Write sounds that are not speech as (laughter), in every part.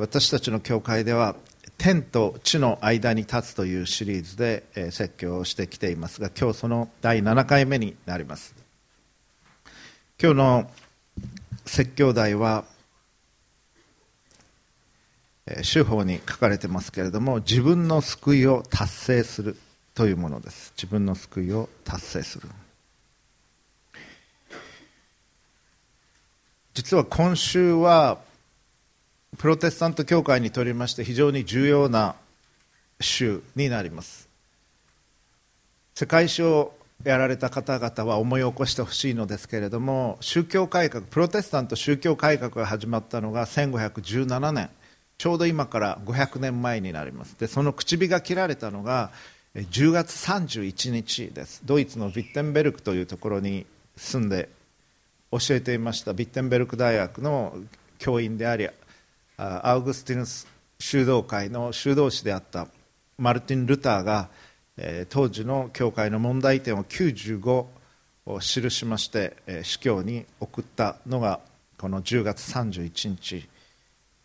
私たちの教会では天と地の間に立つというシリーズで、説教をしてきていますが今日その第7回目になります。今日の説教題はえー州法に書かれてますけれども自分の救いを達成するというものです。自分の救いを達成する。実は今週はプロテスタント教会にとりまして非常に重要な週になります。世界史をやられた方々は思い起こしてほしいのですけれども宗教改革プロテスタント宗教改革が始まったのが1517年。ちょうど今から500年前になります。でその口火が切られたのが10月31日です。ドイツのヴィッテンベルクというところに住んで教えていました。ビッテンベルク大学の教員でありアウグスティヌス修道会の修道士であったマルティン・ルターが、当時の教会の問題点を95を記しまして、司教に送ったのがこの10月31日、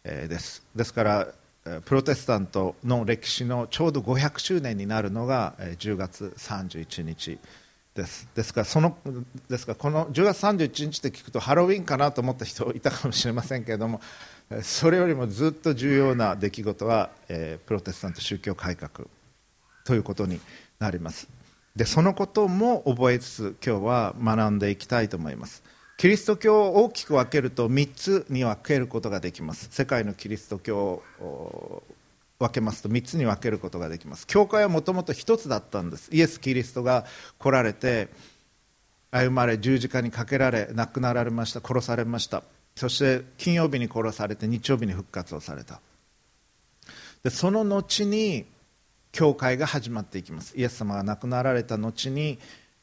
です。ですからプロテスタントの歴史のちょうど500周年になるのが10月31日です。です。からそのですからこの10月31日って聞くとハロウィンかなと思った人いたかもしれませんけれどもそれよりもずっと重要な出来事は、えープロテスタント宗教改革ということになります。でそのことも覚えつつ今日は学んでいきたいと思います。キリスト教を大きく分けると3つに分けることができます。世界のキリスト教を分けますと3つに分けることができます。教会はもともと1つだったんです。イエス・キリストが来られて歩まれ十字架にかけられ亡くなられました殺されました。そして金曜日に殺されて日曜日に復活をされた。でその後に教会が始まっていきます。イエス様が亡くなられた後に、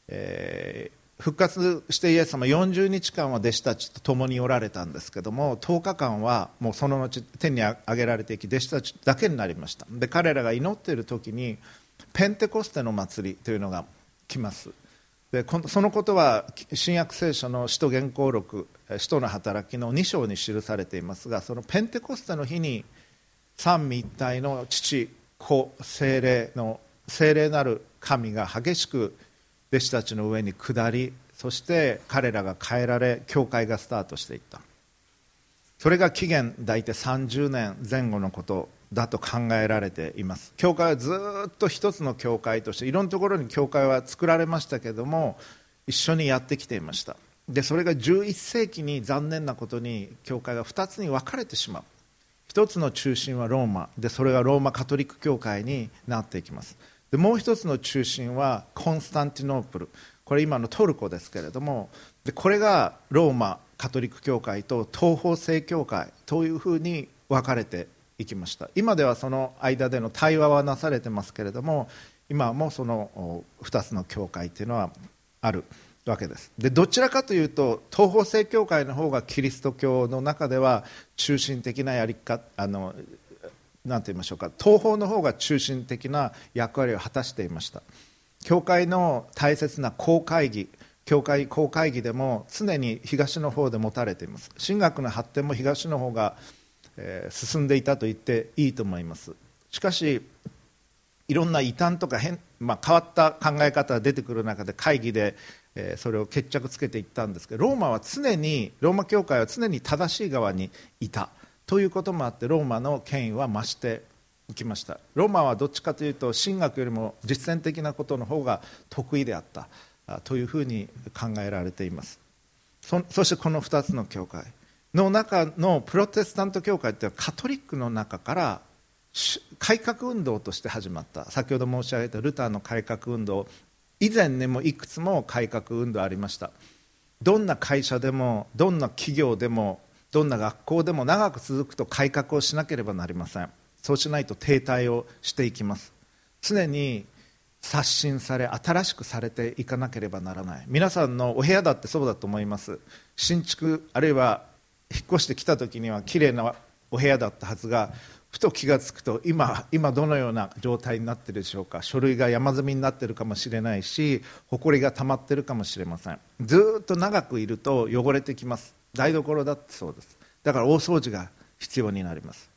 えー復活してイエス様40日間は弟子たちと共におられたんですけども10日間はもうその後天に上げられていき弟子たちだけになりました。で彼らが祈っている時にペンテコステの祭りというのが来ます。でそのことは新約聖書の使徒言行録使徒の働きの2章に記されていますがそのペンテコステの日に三位一体の父子精霊の精霊なる神が激しく弟子たちの上に下りそして彼らが変えられ教会がスタートしていった。それが紀元大体30年前後のこと。だと考えられています。教会はずっと一つの教会としていろんなところに教会は作られましたけども一緒にやってきていました。でそれが11世紀に残念なことに教会が2つに分かれてしまう。一つの中心はローマ。でそれがローマカトリック教会になっていきます。でもう一つの中心はコンスタンティノープル。これ今のトルコですけれども。でこれがローマカトリック教会と東方正教会というふうに分かれていきました。今ではその間での対話はなされてますけれども今もその2つの教会というのはあるわけです。でどちらかというと東方正教会の方がキリスト教の中では中心的なやり方あのなんて言いましょうか。東方の方が中心的な役割を果たしていました。教会の大切な公会議教会公会議でも常に東の方で持たれています。神学の発展も東の方が、えー進んでいたと言っていいと思います。しかしいろんな異端とか変、まあ、変わった考え方が出てくる中で会議で、えーそれを決着つけていったんですけどローマは常にローマ教会は常に正しい側にいた。ということもあってローマの権威は増していきました。ローマはどっちかというと神学よりも実践的なことの方が得意であった。というふうに考えられています。そそしてこの2つの教会。の中のプロテスタント教会というのはカトリックの中から改革運動として始まった。先ほど申し上げたルターの改革運動。以前にもいくつも改革運動ありました。どんな会社でもどんな企業でもどんな学校でも長く続くと改革をしなければなりません。そうしないと停滞をしていきます。常に刷新され新しくされていかなければならない。皆さんのお部屋だってそうだと思います。新築あるいは引っ越してきた時には綺麗なお部屋だったはずがふと気がつくと今今どのような状態になっているでしょうか。書類が山積みになっているかもしれないし埃が溜まっているかもしれません。ずっと長くいると汚れてきます。台所だってそうです。だから大掃除が必要になります。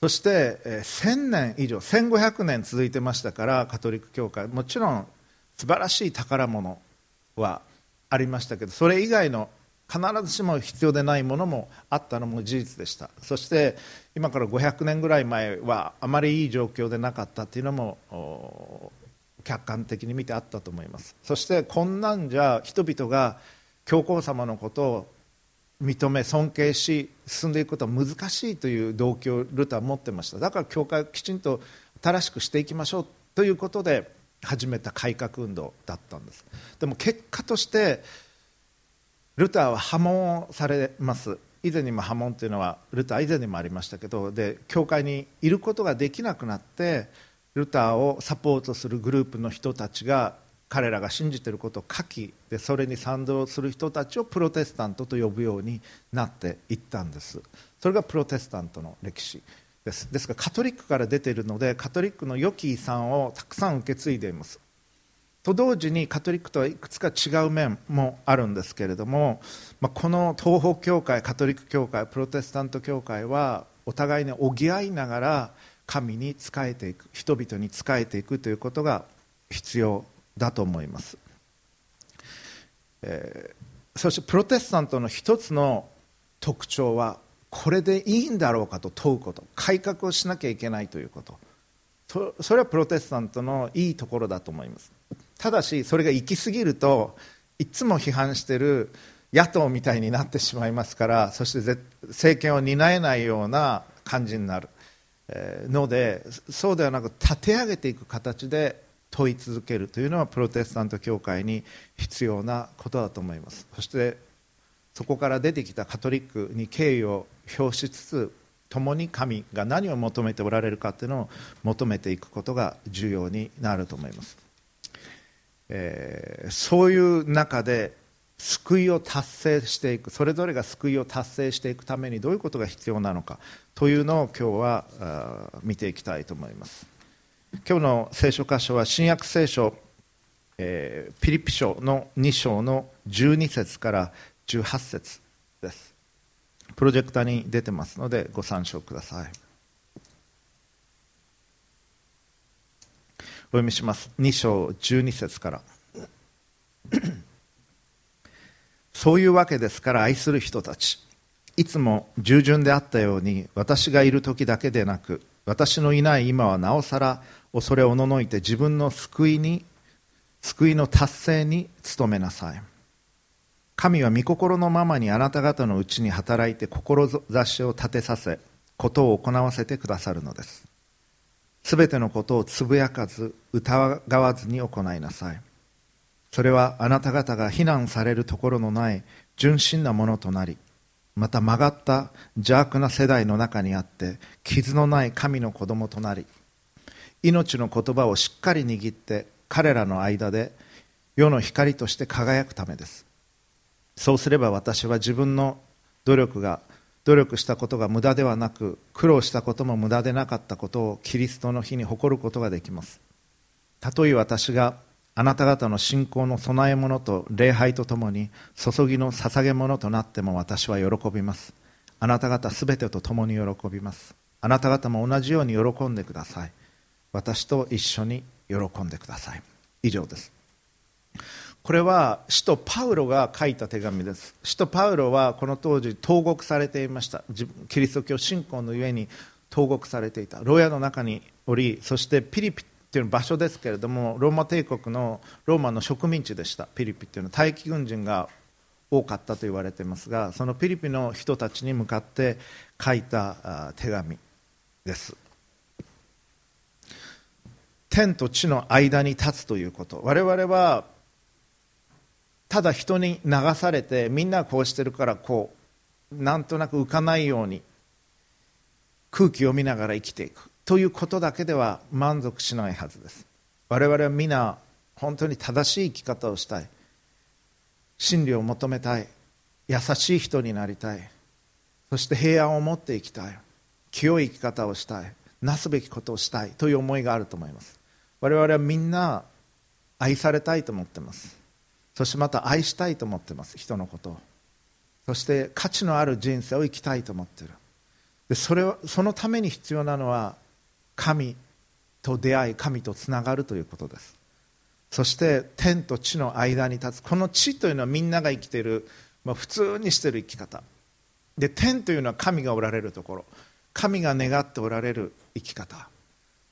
そして1000年以上1500年続いてましたからカトリック教会。もちろん素晴らしい宝物はありましたけどそれ以外の必ずしも必要でないものもあったのも事実でした。そして今から500年ぐらい前はあまりいい状況でなかったというのも客観的に見てあったと思います。そしてこんなんじゃ人々が教皇様のことを認め尊敬し進んでいくことは難しいという動機をルターは持ってました。だから教会をきちんと新しくしていきましょうということで始めた改革運動だったんです。でも結果としてルターは破門をされます。以前にも破門というのはルター以前にもありましたけどで教会にいることができなくなってルターをサポートするグループの人たちが彼らが信じていることを書きでそれに賛同する人たちをプロテスタントと呼ぶようになっていったんです。それがプロテスタントの歴史です。ですからカトリックから出ているのでカトリックの良き遺産をたくさん受け継いでいます。と同時にカトリックとはいくつか違う面もあるんですけれども、まあ、この東方教会カトリック教会プロテスタント教会はお互いに補いながら神に仕えていく人々に仕えていくということが必要だと思います、えー、そしてプロテスタントの一つの特徴はこれでいいんだろうかと問うこと改革をしなきゃいけないということ。それはプロテスタントのいいところだと思います。ただしそれが行き過ぎるといつも批判している野党みたいになってしまいますからそして政権を担えないような感じになるのでそうではなく立て上げていく形で問い続けるというのはプロテスタント教会に必要なことだと思います。そしてそこから出てきたカトリックに敬意を表しつつ共に神が何を求めておられるかというのを求めていくことが重要になると思います、えー、そういう中で救いを達成していくそれぞれが救いを達成していくためにどういうことが必要なのかというのを今日は見ていきたいと思います。今日の聖書箇所は新約聖書、えー、ピリピ書の2章の12節から18節です。プロジェクターに出てますのでご参照ください。お読みします。2章12節から。(clears throat) そういうわけですから愛する人たち。いつも従順であったように私がいる時だけでなく私のいない今はなおさら恐れおののいて自分の救いに救いの達成に努めなさい。神は御心のままにあなた方のうちに働いて志を立てさせことを行わせてくださるのです。すべてのことをつぶやかず疑わずに行いなさい。それはあなた方が非難されるところのない純真なものとなりまた曲がった邪悪な世代の中にあって傷のない神の子供となり命の言葉をしっかり握って彼らの間で世の光として輝くためです。そうすれば私は自分の努力が努力したことが無駄ではなく苦労したことも無駄でなかったことをキリストの日に誇ることができます。たとえ私があなた方の信仰の供え物と礼拝とともに注ぎの捧げ物となっても私は喜びます。あなた方すべてと共に喜びます。あなた方も同じように喜んでください。私と一緒に喜んでください。以上です。これは使徒パウロが書いた手紙です。使徒パウロはこの当時投獄されていました。キリスト教信仰のゆえに投獄されていた。牢屋の中におりそしてピリピっていう場所ですけれどもローマ帝国のローマの植民地でした。ピリピっていうの。は待機軍人が多かったと言われていますがそのピリピの人たちに向かって書いた手紙です。天と地の間に立つということ。我々はただ人に流されてみんなこうしてるからこうなんとなく浮かないように空気を見ながら生きていく。ということだけでは満足しないはずです。我々は皆本当に正しい生き方をしたい。真理を求めたい。優しい人になりたい。そして平安を持っていきたい。清い生き方をしたい。なすべきことをしたい。という思いがあると思います。我々はみんな愛されたいと思ってます。そしてまた愛したいと思ってます人のことを。そして価値のある人生を生きたいと思ってる。でそれはそのために必要なのは神と出会い神とつながるということです。そして天と地の間に立つ。この地というのはみんなが生きている、まあ、普通にしている生き方。で天というのは神がおられるところ。神が願っておられる生き方。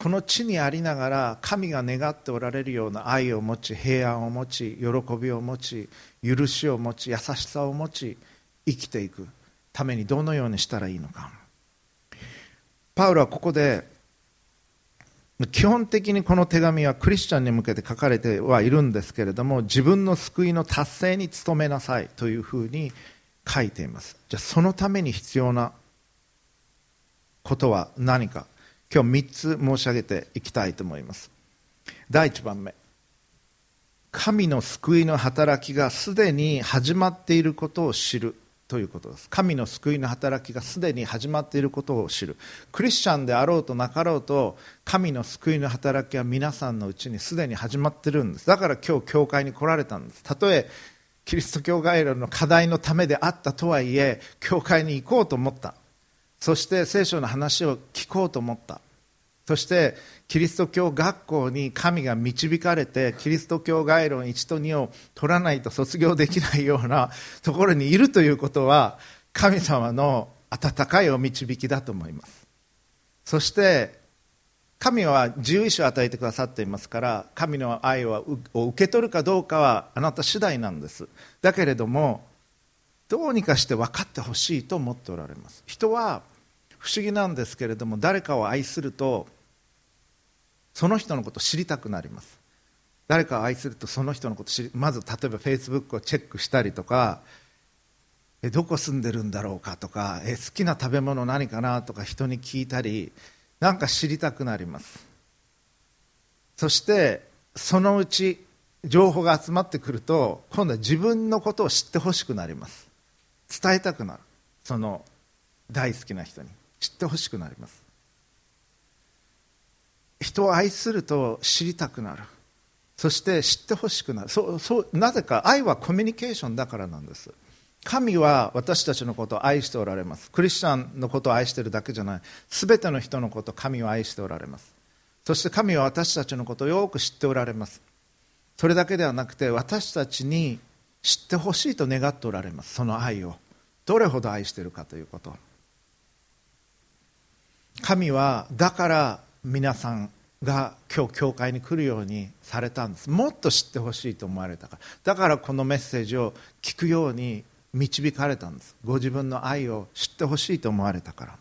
この地にありながら神が願っておられるような愛を持ち平安を持ち喜びを持ち許しを持ち優しさを持ち生きていくためにどのようにしたらいいのか。パウロはここで基本的にこの手紙はクリスチャンに向けて書かれてはいるんですけれども自分の救いの達成に努めなさいというふうに書いています。じゃあそのために必要なことは何か今日3つ申し上げていきたいと思います。第1番目。神の救いの働きがすでに始まっていることを知るということです。神の救いの働きがすでに始まっていることを知る。クリスチャンであろうとなかろうと神の救いの働きは皆さんのうちにすでに始まっているんです。だから今日教会に来られたんです。たとえキリスト教概論の課題のためであったとはいえ教会に行こうと思った。そして聖書の話を聞こうと思った。そしてキリスト教学校に神が導かれてキリスト教概論1と2を取らないと卒業できないようなところにいるということは神様の温かいお導きだと思います。そして神は自由意志を与えてくださっていますから神の愛を受け取るかどうかはあなた次第なんです。だけれどもどうにかして分かってほしいと思っておられます。人は不思議なんですけれども誰かを愛するとその人のことを知りたくなります。誰かを愛するとその人のこと知りまず例えばフェイスブックをチェックしたりとかえどこ住んでるんだろうかとかえ好きな食べ物何かなとか人に聞いたりなんか知りたくなります。そしてそのうち情報が集まってくると今度は自分のことを知ってほしくなります。伝えたくなる。その大好きな人に。知ってほしくなります。人を愛すると知りたくなる。そして知ってほしくなる。そうそうなぜか愛はコミュニケーションだからなんです。神は私たちのことを愛しておられます。クリスチャンのことを愛してるだけじゃない。全ての人のことを神は愛しておられます。そして神は私たちのことをよく知っておられます。それだけではなくて私たちに知ってほしいと願っておられます。その愛を。どれほど愛しているかということ。神はだから皆さんが今日教会に来るようにされたんです。もっと知ってほしいと思われたから。だからこのメッセージを聞くように導かれたんです。ご自分の愛を知ってほしいと思われたから。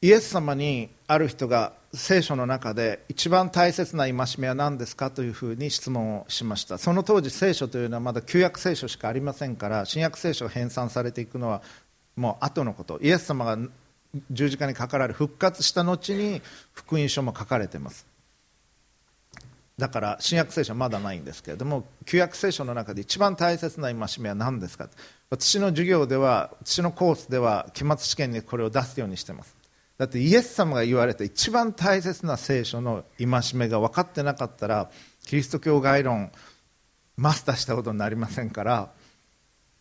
イエス様にある人が聖書の中で一番大切な戒めは何ですかというふうに質問をしました。その当時聖書というのはまだ旧約聖書しかありませんから新約聖書が編纂されていくのはもう後のこと。イエス様が十字架にかかられ復活した後に福音書も書かれてます。だから新約聖書はまだないんですけれども旧約聖書の中で一番大切な戒めは何ですか？私の授業では私のコースでは期末試験にこれを出すようにしてます。だってイエス様が言われた一番大切な聖書の戒めが分かってなかったらキリスト教概論マスターしたことになりませんから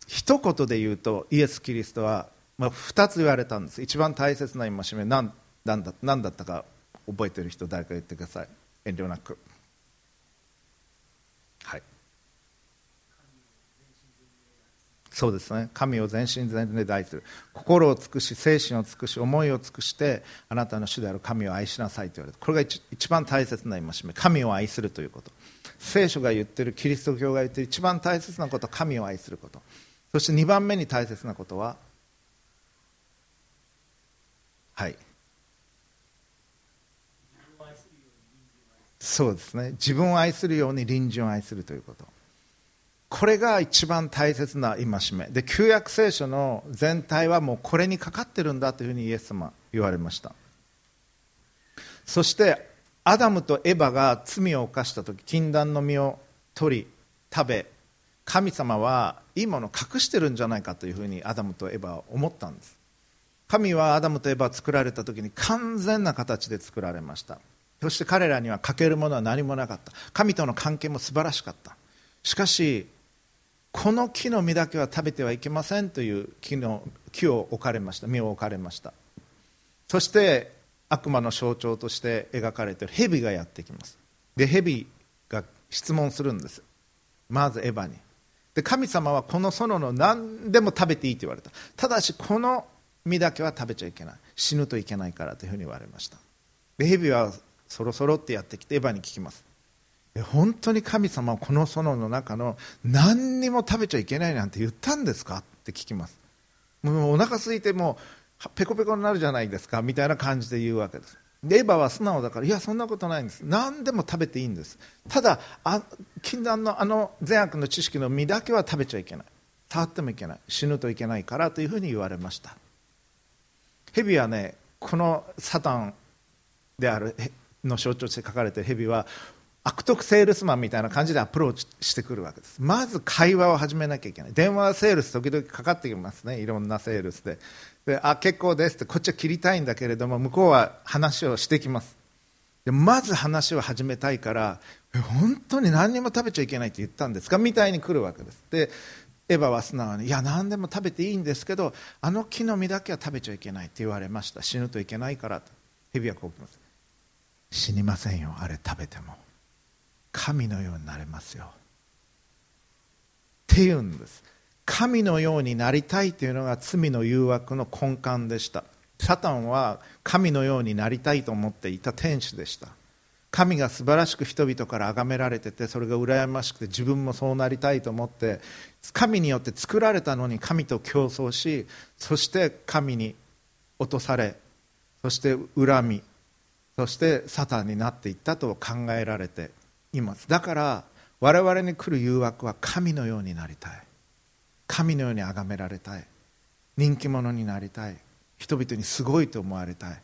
一言で言うとイエス・キリストはまあ、2つ言われたんです。一番大切な戒め何何だ何だったか覚えてる人誰か言ってください。遠慮なく。はい。そうですね。神を全身全霊で愛する。心を尽くし精神を尽くし思いを尽くしてあなたの主である。神を愛しなさいと言われたこれが一番大切な戒め。神を愛するということ。聖書が言ってるキリスト教が言ってる一番大切なこと。は神を愛すること。そして2番目に大切なことははい。そうですね。自分を愛するように隣人を愛するということ。これが一番大切な戒め。で旧約聖書の全体はもうこれにかかってるんだというふうにイエス様言われました。そしてアダムとエバが罪を犯した時禁断の実を取り食べ神様はいいものを隠してるんじゃないかというふうにアダムとエバは思ったんです。神はアダムとエバ作られた時に完全な形で作られました。そして彼らには欠けるものは何もなかった。神との関係も素晴らしかった。しかしこの木の実だけは食べてはいけませんという木の木を置かれました。実を置かれました。そして悪魔の象徴として描かれている蛇がやってきます。で蛇が質問するんです。まずエヴァに。で神様はこの園の何でも食べていいと言われた。ただしこの実だけは食べちゃいけない。死ぬといけないからというふうに言われました。で蛇はそろそろってやってきてエヴァに聞きます。本当に神様はこの園の中の何にも食べちゃいけないなんて言ったんですか？って聞きます。もうお腹空いてもうペコペコになるじゃないですか？みたいな感じで言うわけです。でエヴァは素直だからいやそんなことないんです。何でも食べていいんです。ただあ禁断のあの善悪の知識の実だけは食べちゃいけない。触ってもいけない。死ぬといけないからというふうに言われました。蛇はねこのサタンであるの象徴として書かれている蛇は悪徳セールスマンみたいな感じでアプローチしてくるわけです。まず会話を始めなきゃいけない。電話セールス時々かかってきますね。いろんなセールスで。であ結構ですってこっちは切りたいんだけれども向こうは話をしてきます。でまず話を始めたいから本当に何にも食べちゃいけないって言ったんですか？みたいに来るわけです。でエヴァは素直にいや何でも食べていいんですけどあの木の実だけは食べちゃいけないって言われました。死ぬといけないからと。蛇はこう来ます。死にませんよ。あれ食べても。神のようになれますよ。っていうんです。神のようになりたいというのが罪の誘惑の根幹でした。サタンは神のようになりたいと思っていた天使でした。神が素晴らしく人々から崇められててそれが羨ましくて自分もそうなりたいと思って神によって作られたのに神と競争しそして神に落とされそして恨みそしてサタンになっていったと考えられています。だから我々に来る誘惑は神のようになりたい。神のように崇められたい。人気者になりたい。人々にすごいと思われたい。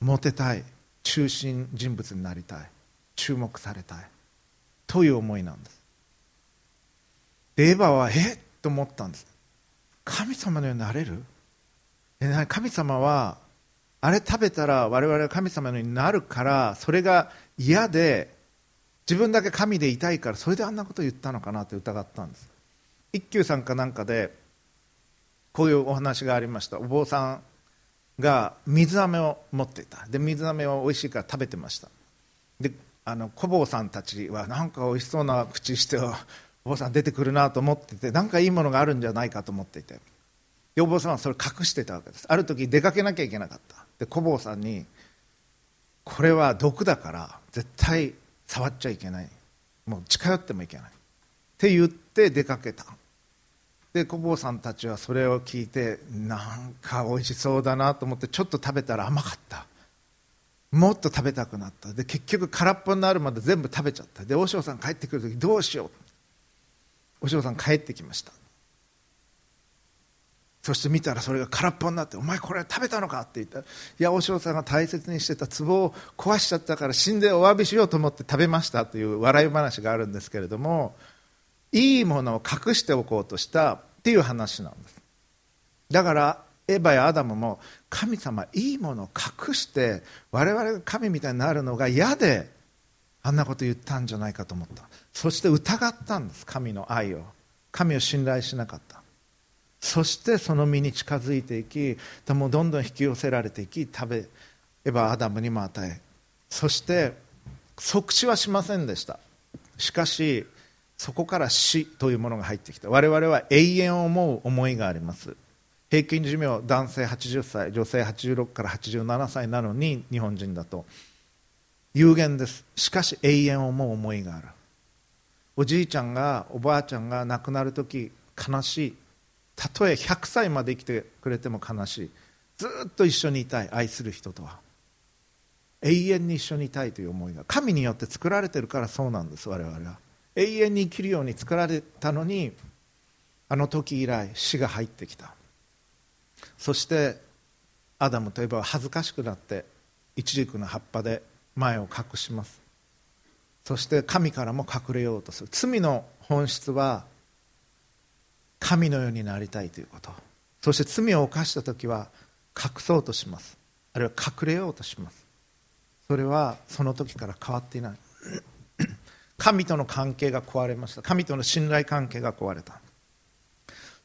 モテたい。中心人物になりたい。注目されたい。という思いなんです。でエヴァはえ？っと思ったんです。神様のようになれる？神様はあれ食べたら我々は神様のようになるからそれが嫌で自分だけ神でいたいからそれであんなこと言ったのかなって疑ったんです。一休さんかなんかでこういうお話がありました。お坊さんが水飴を持っていた。で水飴は美味しいから食べてました。であの小坊さんたちはなんか美味しそうな口してお坊さん出てくるなと思っててなんかいいものがあるんじゃないかと思っていて。でお坊さんはそれ隠してたわけです。ある時出かけなきゃいけなかった。で小坊さんにこれは毒だから絶対触っちゃいけない。もう近寄ってもいけない。って言って出かけた。で小坊さんたちはそれを聞いてなんか美味しそうだなと思ってちょっと食べたら甘かった。もっと食べたくなった。で結局空っぽになるまで全部食べちゃった。で和尚さん帰ってくる時どうしよう。和尚さん帰ってきましたそして見たらそれが空っぽになって「お前これ食べたのか?」って言ったら「いや和尚さんが大切にしてた壺を壊しちゃったから死んでお詫びしようと思って食べました」という笑い話があるんですけれどもいいものを隠しておこうとしたっていう話なんですだからエヴァやアダムも神様いいものを隠して我々が神みたいになるのが嫌であんなこと言ったんじゃないかと思った。そして疑ったんです。神の愛を。神を信頼しなかった。そしてその身に近づいていきもどんどん引き寄せられていき食べればアダムにも与え。そして即死はしませんでした。しかしそこから死というものが入ってきた。我々は永遠を思う思いがあります。平均寿命男性80歳女性86から87歳なのに日本人だと。有限です。しかし永遠を思う思いがある。おじいちゃんがおばあちゃんが亡くなる時悲しい。たとえ100歳まで生きてくれても悲しい。ずっと一緒にいたい愛する人とは。永遠に一緒にいたいという思いが。神によって作られてるからそうなんです我々は。永遠に生きるように作られたのにあの時以来死が入ってきた。そしてアダムといえば恥ずかしくなってイチジクの葉っぱで前を隠します。そして神からも隠れようとする。罪の本質は神のようになりたいということ。そして罪を犯した時は隠そうとします。あるいは隠れようとします。それはその時から変わっていない。(coughs) 神との関係が壊れました。神との信頼関係が壊れた。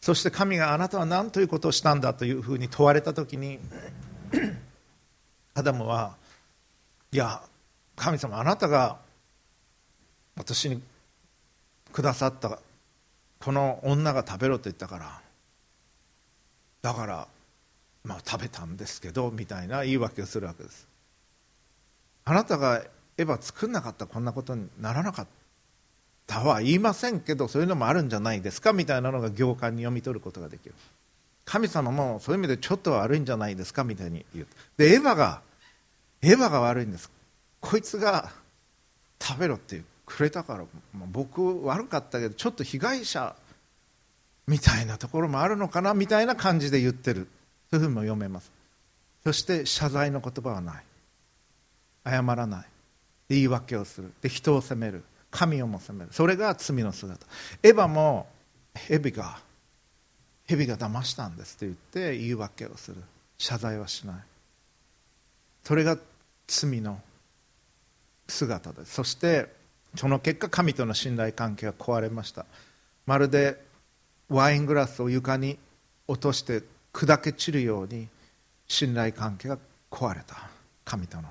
そして神があなたは何ということをしたんだというふうに問われた時に (coughs) アダムはいや神様あなたが私にくださったこの女が食べろと言ったからだからまあ食べたんですけどみたいな言い訳をするわけです。あなたがエヴァ作んなかったこんなことにならなかったは言いませんけどそういうのもあるんじゃないですかみたいなのが行間に読み取ることができる。神様もそういう意味でちょっと悪いんじゃないですかみたいに言う。でエヴァがエヴァが悪いんです。こいつが食べろってくれたから、まあ、僕悪かったけどちょっと被害者みたいなところもあるのかなみたいな感じで言ってる。そういうふうにも読めます。そして謝罪の言葉はない。謝らない。言い訳をする。で人を責める。神をも責める。それが罪の姿。エヴァも蛇が蛇が騙したんですと言って言い訳をする。謝罪はしない。それが罪の姿です。そしてその結果神との信頼関係が壊れました。まるでワイングラスを床に落として砕け散るように信頼関係が壊れた。神との。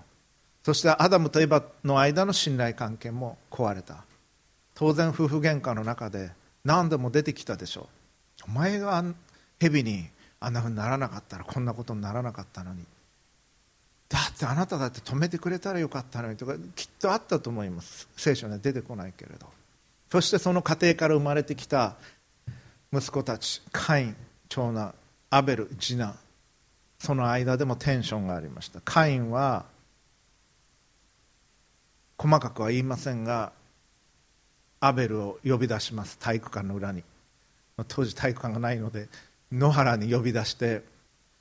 そしてアダムとエバの間の信頼関係も壊れた。当然夫婦喧嘩の中で何度も出てきたでしょう。お前が蛇にあんなふうにならなかったらこんなことにならなかったのに。だってあなただって止めてくれたらよかったのにとかきっとあったと思います。聖書には出てこないけれど。そしてその家庭から生まれてきた息子たちカイン長男アベル次男その間でもテンションがありました。カインは細かくは言いませんがアベルを呼び出します。体育館の裏に。当時体育館がないので野原に呼び出して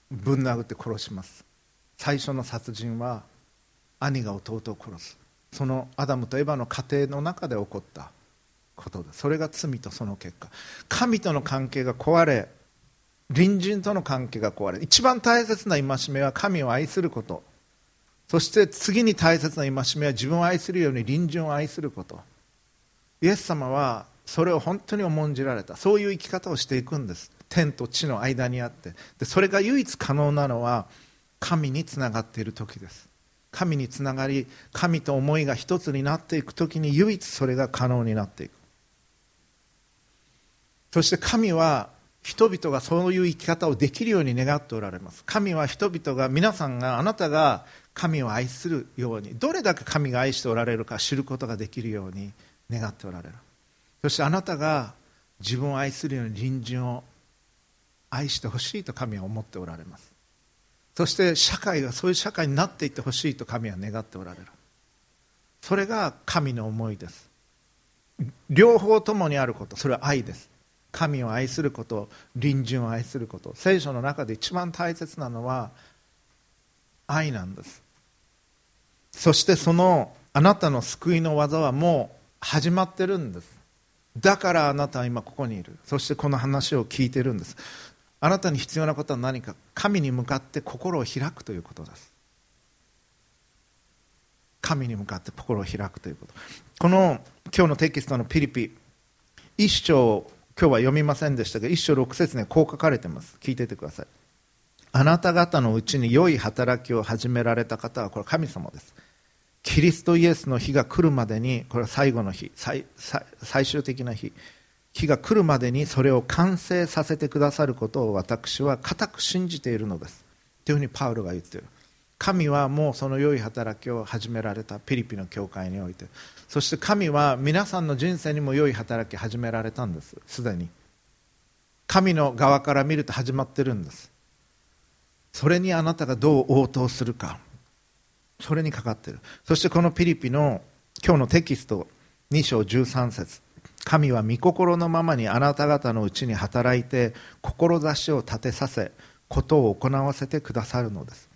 ぶん殴って殺します。最初の殺人は兄が弟を殺す。そのアダムとエヴァの家庭の中で起こったことだ。それが罪とその結果。神との関係が壊れ隣人との関係が壊れ。一番大切な戒めは神を愛すること。そして次に大切な戒めは自分を愛するように隣人を愛すること。イエス様はそれを本当に重んじられた。そういう生き方をしていくんです。天と地の間にあって。でそれが唯一可能なのは神につながっている時です。神につながり神と思いが一つになっていく時に唯一それが可能になっていく。そして神は人々がそういう生き方をできるように願っておられます。神は人々が皆さんがあなたが神を愛するようにどれだけ神が愛しておられるか知ることができるように願っておられる。そしてあなたが自分を愛するように隣人を愛してほしいと神は思っておられます。そして社会がそういう社会になっていってほしいと神は願っておられる。それが神の思いです。両方ともにあること。それは愛です。神を愛すること隣人を愛すること。聖書の中で一番大切なのは愛なんです。そしてそのあなたの救いの技はもう始まってるんです。だからあなたは今ここにいる。そしてこの話を聞いてるんです。あなたに必要なことは何か神に向かって心を開くということです。神に向かって心を開くということ。この今日のテキストのピリピ。一章今日は読みませんでしたが一章六節にこう書かれてます。聞いててください。あなた方のうちに良い働きを始められた方はこれ神様です。キリストイエスの日が来るまでにこれは最後の日。最終的な日。日が来るまでにそれを完成させてくださることを私は固く信じているのです。というふうにパウロが言っている。神はもうその良い働きを始められた。ピリピの教会において。そして神は皆さんの人生にも良い働き始められたんです。すでに。神の側から見ると始まってるんです。それにあなたがどう応答するか。それにかかってる。そしてこのピリピの今日のテキスト2章13節。神は御心のままにあなた方のうちに働いて志を立てさせことを行わせてくださるのです。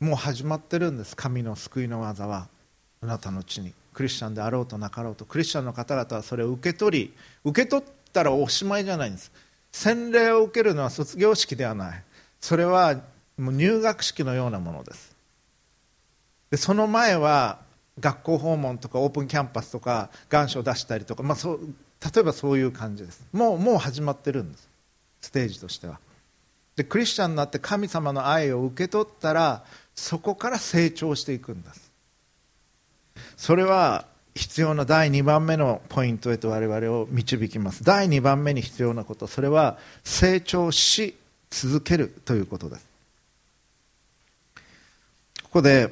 もう始まってるんです。神の救いの技は。あなたのうちに。クリスチャンであろうとなかろうと。クリスチャンの方々はそれを受け取り受け取ったらおしまいじゃないんです。洗礼を受けるのは卒業式ではない。それはもう入学式のようなものです。でその前は学校訪問とかオープンキャンパスとか願書を出したりとか、まあ、そう例えばそういう感じです。もうもう始まってるんです。ステージとしては。でクリスチャンになって神様の愛を受け取ったらそこから成長していくんです。それは必要な第2番目のポイントへと我々を導きます。第2番目に必要なこと。それは成長し続けるということです。ここで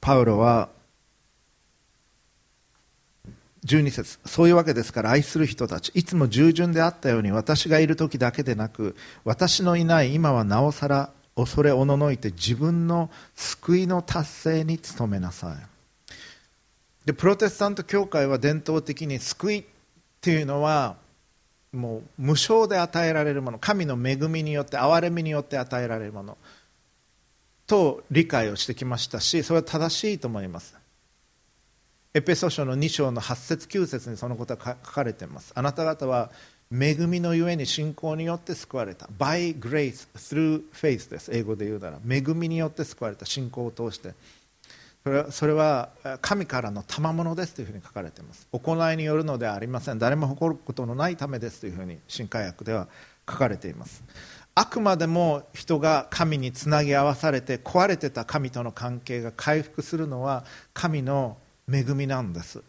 パウロは12節。そういうわけですから愛する人たち。いつも従順であったように私がいる時だけでなく私のいない今はなおさら恐れおののいて自分の救いの達成に努めなさい。でプロテスタント教会は伝統的に救いっていうのはもう無償で与えられるもの。神の恵みによって憐れみによって与えられるもの。と理解をしてきましたしそれは正しいと思います。エペソ書の2章の8節9節にそのことが書かれています。あなた方は恵みのゆえに信仰によって救われた。By grace through faith です。英語で言うなら。恵みによって救われた。信仰を通して。それはそれは神からの賜物ですというふうに書かれています。行いによるのではありません。誰も誇ることのないためですというふうに新海訳では書かれています。あくまでも人が神につなぎ合わされて壊れてた神との関係が回復するのは神の恵みなんです。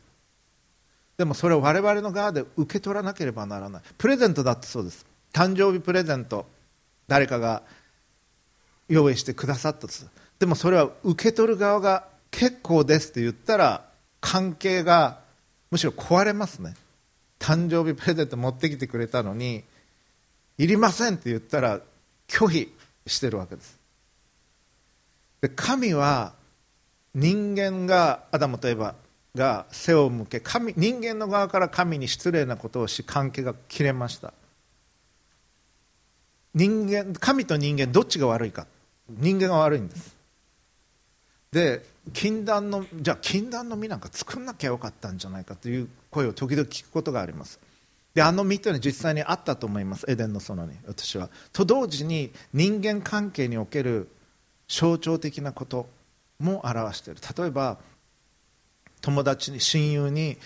でもそれを我々の側で受け取らなければならない。プレゼントだってそうです。誕生日プレゼント誰かが用意してくださったとする。でもそれは受け取る側が結構ですって言ったら関係がむしろ壊れますね。誕生日プレゼント持ってきてくれたのにいりませんって言ったら拒否してるわけです。で神は人間がアダムとエバが背を向け神人間の側から神に失礼なことをし関係が切れました。人間神と人間どっちが悪いか。人間が悪いんです。で禁断のじゃあ禁断の実なんか作んなきゃよかったんじゃないかという声を時々聞くことがあります。であの実というのは実際にあったと思います。エデンの園に私は。と同時に人間関係における象徴的なこと。も表している。例えば友達に親友に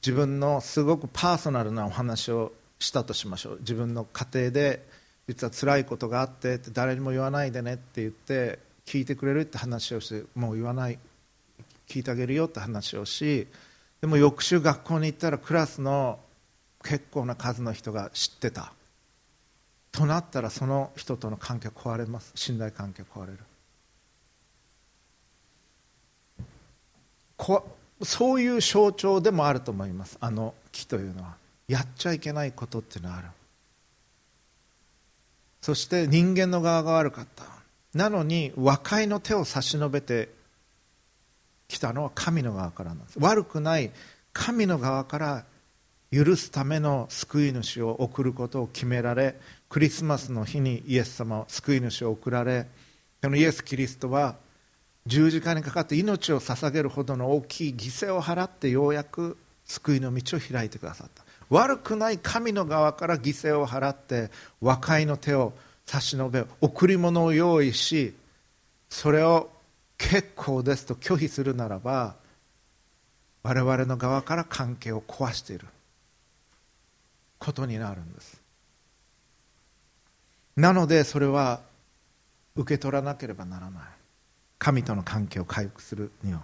自分のすごくパーソナルなお話をしたとしましょう。自分の家庭で実は辛いことがあって誰にも言わないでねって言って聞いてくれるって話をしてもう言わない。聞いてあげるよって話をしでも翌週学校に行ったらクラスの結構な数の人が知ってた。となったらその人との関係壊れます。信頼関係壊れる。そういう象徴でもあると思います。あの木というのは。やっちゃいけないことっていうのはある。そして人間の側が悪かった。なのに和解の手を差し伸べてきたのは神の側からなんです。悪くない神の側から許すための救い主を送ることを決められクリスマスの日にイエス様救い主を送られこのイエス・キリストは十字架にかかって命を捧げるほどの大きい犠牲を払ってようやく救いの道を開いてくださった。悪くない神の側から犠牲を払って和解の手を差し伸べ贈り物を用意しそれを結構ですと拒否するならば我々の側から関係を壊していることになるんです。なのでそれは受け取らなければならない。神との関係を回復するには。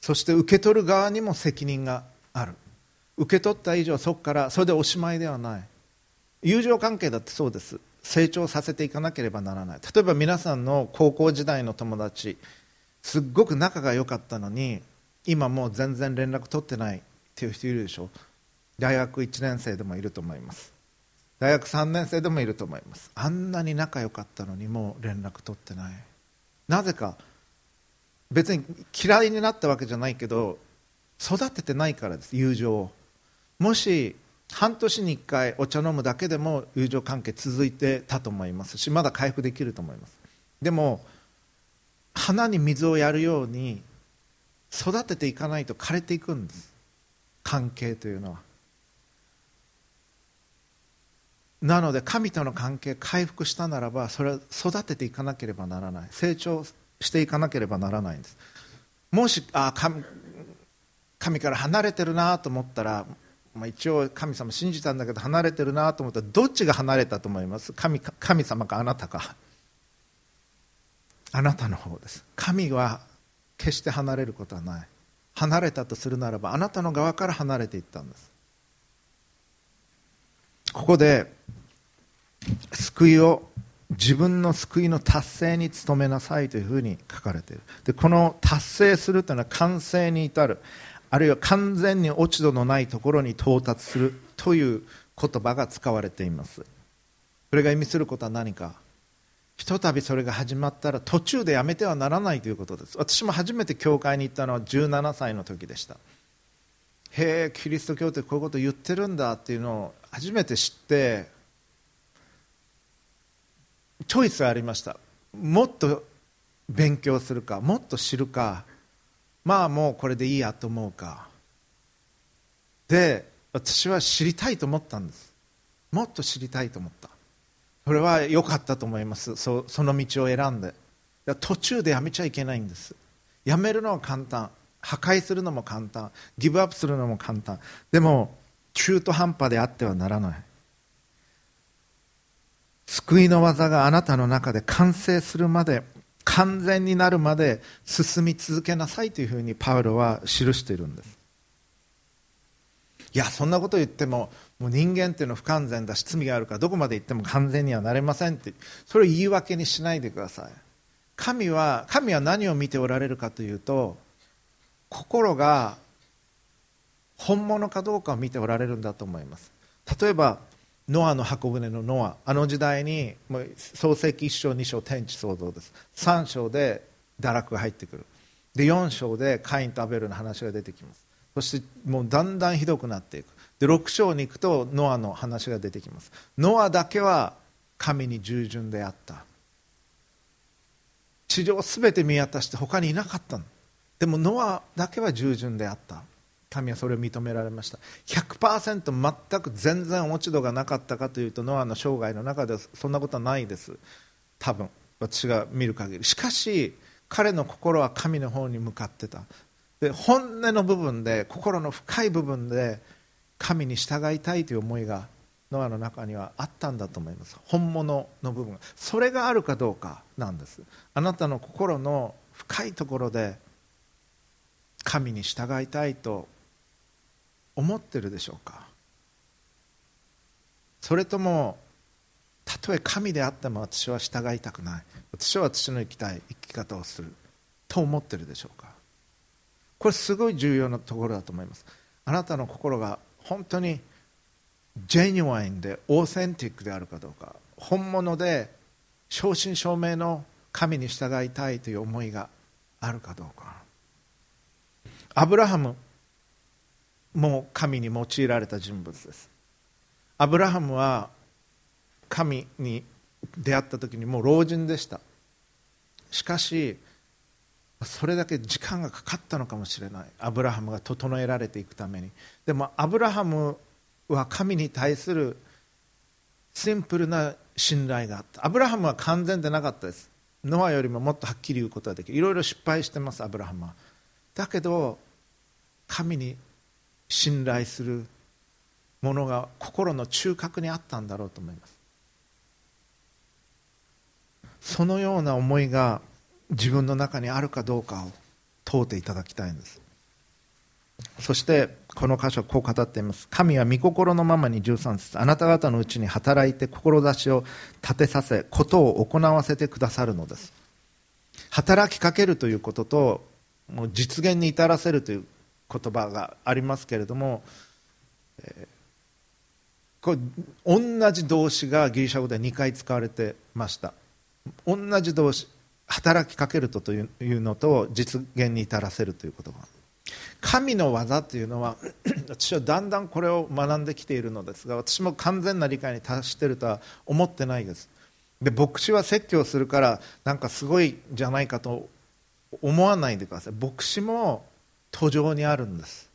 そして受け取る側にも責任がある。受け取った以上そこからそれでおしまいではない。友情関係だってそうです。成長させていかなければならない。例えば皆さんの高校時代の友達すっごく仲が良かったのに今もう全然連絡取ってないっていう人いるでしょ。大学1年生でもいると思います。大学3年生でもいると思います。あんなに仲良かったのにもう連絡取ってない。なぜか別に嫌いになったわけじゃないけど育ててないからです友情を。もし半年に1回お茶飲むだけでも友情関係続いてたと思いますしまだ回復できると思います。でも花に水をやるように育てていかないと枯れていくんです。関係というのは。なので神との関係回復したならばそれは育てていかなければならない。成長していかなければならないんです。もしあ神神から離れてるなと思ったらまあ、一応神様信じたんだけど離れてるなと思ったらどっちが離れたと思います？神神様かあなたか。あなたの方です。神は決して離れることはない。離れたとするならばあなたの側から離れていったんです。ここで救いを自分の救いの達成に努めなさいというふうに書かれている。でこの達成するというのは完成に至る。あるいは完全に落ち度のないところに到達するという言葉が使われています。それが意味することは何か。ひとたびそれが始まったら途中でやめてはならないということです。私も初めて教会に行ったのは17歳の時でしたへえキリスト教ってこういうこと言ってるんだっていうのを初めて知ってチョイスがありました。もっと勉強するかもっと知るかまあもうこれでいいやと思うか。で私は知りたいと思ったんです。もっと知りたいと思った。それは良かったと思います。そその道を選んで。途中でやめちゃいけないんです。やめるのは簡単。破壊するのも簡単。ギブアップするのも簡単。でも中途半端であってはならない。救いの技があなたの中で完成するまで完全になるまで進み続けなさいというふうにパウロは記しているんです。いやそんなこと言ってももう人間っていうのは不完全だし罪があるからどこまで行っても完全にはなれませんって。それを言い訳にしないでください。神は神は何を見ておられるかというと心が本物かどうかを見ておられるんだと思います。例えばノアの箱舟のノア。あの時代にもう創世記1章2章天地創造です。3章で堕落が入ってくる。で4章でカインとアベルの話が出てきます。そしてもうだんだんひどくなっていく。で6章に行くとノアの話が出てきます。ノアだけは神に従順であった。地上すべて見渡して他にいなかったの。でもノアだけは従順であった。神はそれを認められました。100%全く全然落ち度がなかったかというとノアの生涯の中ではそんなことはないです。多分。私が見る限り。しかし彼の心は神の方に向かってた。で本音の部分で心の深い部分で神に従いたいという思いがノアの中にはあったんだと思います。本物の部分それがあるかどうかなんです。あなたの心の深いところで神に従いたいと思ってるでしょうか？それともたとえ神であっても私は従いたくない。私は私の生きたい生き方をする。と思ってるでしょうか？これすごい重要なところだと思います。あなたの心が本当にジェニュワインでオーセンティックであるかどうか。本物で正真正銘の神に従いたいという思いがあるかどうか。アブラハムもう神に用いられた人物です。アブラハムは神に出会った時にもう老人でした。しかしそれだけ時間がかかったのかもしれない。アブラハムが整えられていくために。でもアブラハムは神に対するシンプルな信頼があった。アブラハムは完全でなかったです。ノアよりももっとはっきり言うことができる。いろいろ失敗してますアブラハムは。だけど神に信頼するものが心の中核にあったんだろうと思います。そのような思いが自分の中にあるかどうかを問うていただきたいんです。そしてこの箇所こう語っています。神は御心のままに13節あなた方のうちに働いて志を立てさせことを行わせてくださるのです。働きかけるということともう実現に至らせるという言葉がありますけれども、えー、これ同じ動詞がギリシャ語で2回使われてました。同じ動詞働きかけるとというのと実現に至らせるということが。神の技というのは (coughs) 私はだんだんこれを学んできているのですが私も完全な理解に達しているとは思ってないです。で牧師は説教するからなんかすごいじゃないかと思わないでください。牧師も途上にあるんです。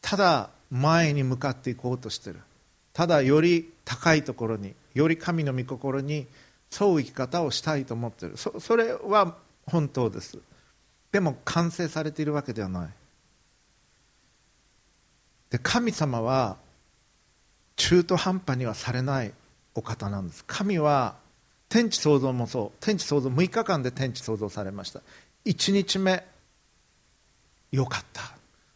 ただ前に向かっていこうとしてる。ただより高いところにより神の御心に沿う生き方をしたいと思ってる。そそれは本当です。でも完成されているわけではない。で神様は中途半端にはされないお方なんです。神は天地創造もそう。天地創造6日間で天地創造されました。1日目よかった。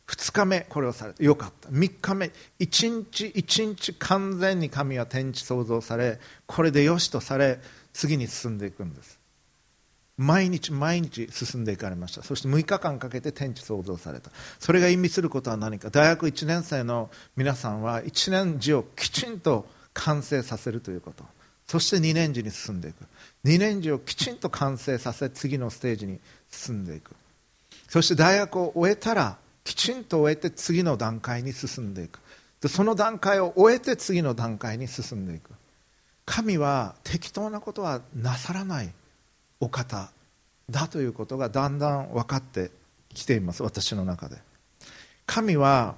2日目これをされてよかった。3日目1日1日完全に神は天地創造されこれでよしとされ次に進んでいくんです。毎日毎日進んでいかれました。そして6日間かけて天地創造された。それが意味することは何か。大学1年生の皆さんは1年次をきちんと完成させるということ。そして2年次に進んでいく。2年次をきちんと完成させ次のステージに進んでいく。そして大学を終えたらきちんと終えて次の段階に進んでいく。でその段階を終えて次の段階に進んでいく。神は適当なことはなさらないお方だということがだんだん分かってきています。私の中で。神は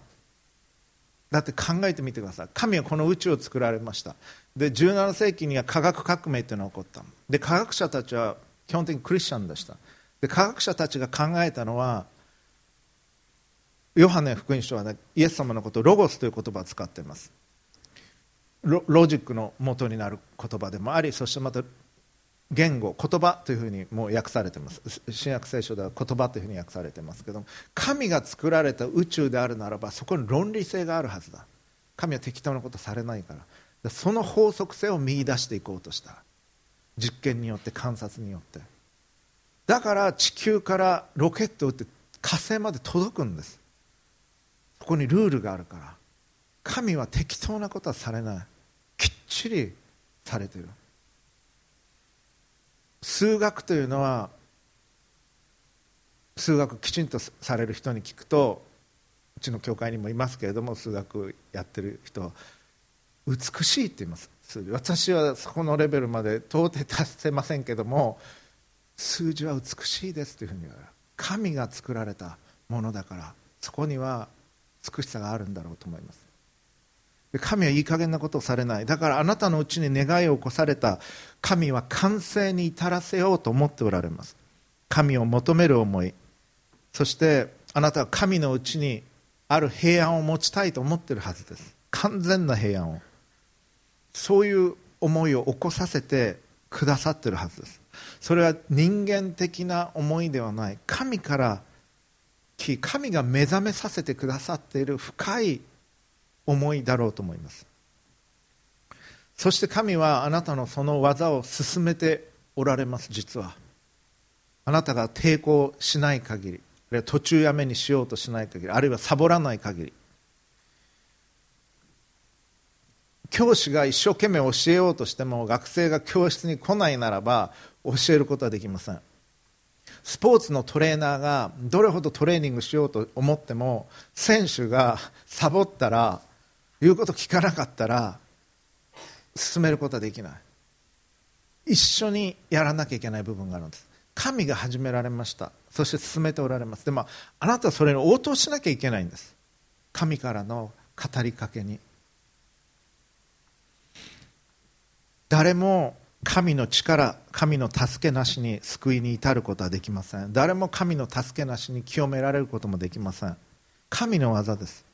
だって考えてみてください。神はこの宇宙を作られました。で17世紀には科学革命というのが起こった。で科学者たちは基本的にクリスチャンでした。で科学者たちが考えたのはヨハネ福音書は、ね、イエス様のことをロゴスという言葉を使っています。ロジックの元になる言葉でもありそしてまた言語言葉というふうにもう訳されています。新約聖書では言葉というふうに訳されていますけども神が作られた宇宙であるならばそこに論理性があるはずだ。神は適当なことされないから。その法則性を見出していこうとした。実験によって観察によって。だから地球からロケットを撃って火星まで届くんです。そこにルールがあるから。神は適当なことはされない。きっちりされてる。数学というのは数学きちんとされる人に聞くとうちの教会にもいますけれども数学やってる人美しいって言います。私はそこのレベルまで到底達せませんけども数字は美しいですというふうに言われる神が作られたものだからそこには美しさがあるんだろうと思います。神はいい加減なことをされない。だからあなたのうちに願いを起こされた神は完成に至らせようと思っておられます。神を求める思い。そしてあなたは神のうちにある平安を持ちたいと思ってるはずです。完全な平安を。そういう思いを起こさせてくださってるはずです。それは人間的な思いではない。神から神が目覚めさせてくださっている深い思いだろうと思います。そして神はあなたのその技を進めておられます実は。あなたが抵抗しない限りあるいは途中やめにしようとしない限りあるいはサボらない限り。教師が一生懸命教えようとしても学生が教室に来ないならば教えることはできません。スポーツのトレーナーがどれほどトレーニングしようと思っても選手がサボったら言うこと聞かなかったら進めることはできない。一緒にやらなきゃいけない部分があるんです。神が始められました。そして進めておられます。でもあなたはそれに応答しなきゃいけないんです。神からの語りかけに。誰も神の力神の助けなしに救いに至ることはできません。誰も神の助けなしに清められることもできません。神の技です。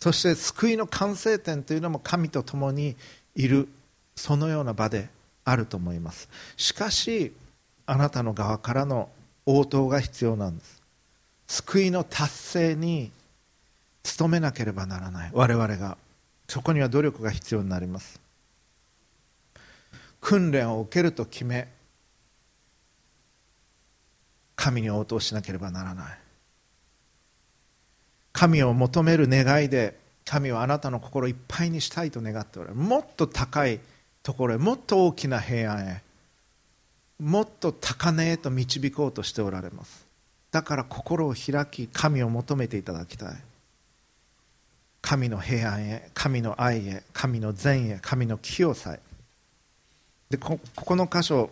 そして救いの完成点というのも神と共にいるそのような場であると思います。しかしあなたの側からの応答が必要なんです。救いの達成に努めなければならない。我々がそこには努力が必要になります。訓練を受けると決め神に応答しなければならない。神を求める願いで神はあなたの心いっぱいにしたいと願っておられる。もっと高いところへもっと大きな平安へもっと高値へと導こうとしておられます。だから心を開き神を求めていただきたい。神の平安へ神の愛へ神の善へ神の清さへ。でここの箇所